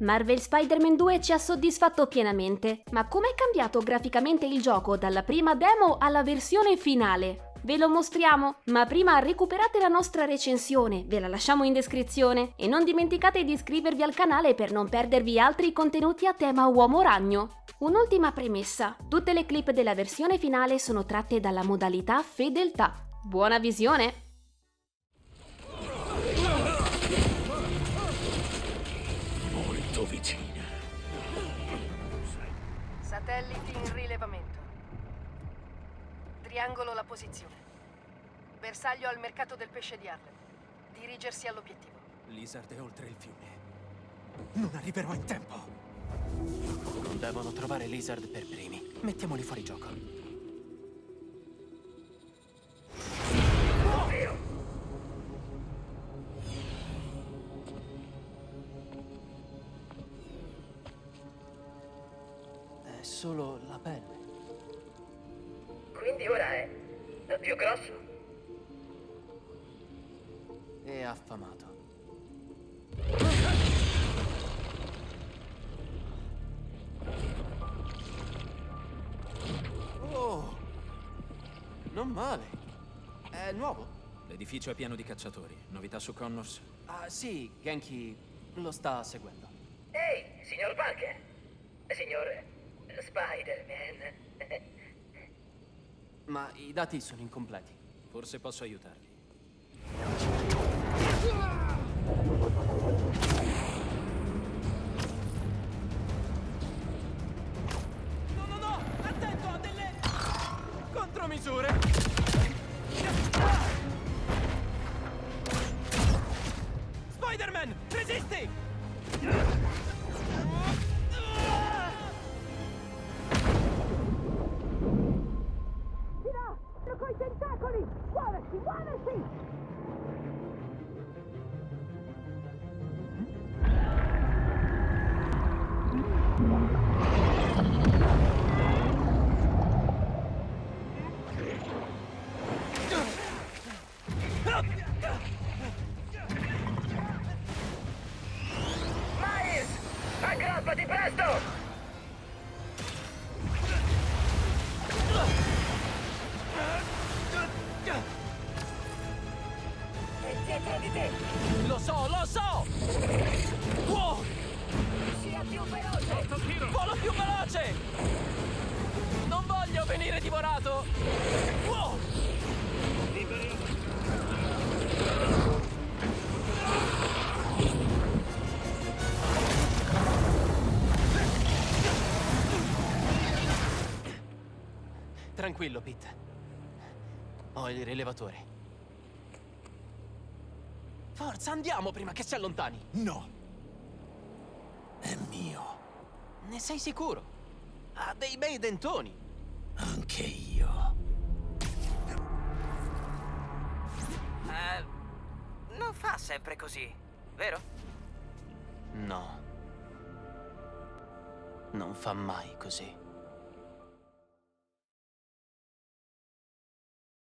Marvel Spider-Man 2 ci ha soddisfatto pienamente, ma com'è cambiato graficamente il gioco dalla prima demo alla versione finale? Ve lo mostriamo, ma prima recuperate la nostra recensione, ve la lasciamo in descrizione e non dimenticate di iscrivervi al canale per non perdervi altri contenuti a tema uomo ragno. Un'ultima premessa, tutte le clip della versione finale sono tratte dalla modalità fedeltà. Buona visione! In rilevamento. Triangolo la posizione. Bersaglio al mercato del pesce di Harlem. Dirigersi all'obiettivo. Lizard è oltre il fiume. Non arriverò in tempo. Devono trovare Lizard per primi. Mettiamoli fuori gioco. Solo la pelle. Quindi ora è più grosso? E affamato. Oh! Non male. È nuovo? L'edificio è pieno di cacciatori. Novità su Connors? Ah, sì, Genki lo sta seguendo. Ehi, signor Parker! Signor Spider-Man. Ma i dati sono incompleti. Forse posso aiutarvi. No, no, no! Attento a delle... contromisure! Spider-Man! Resisti! Bora, sim, bora, sim! Maris! Presto! Tranquillo, Pete. Ho il rilevatore. Forza, andiamo prima che si allontani. No! È mio. Ne sei sicuro? Ha dei bei dentoni. Anche io. Eh, non fa sempre così, vero? No. Non fa mai così.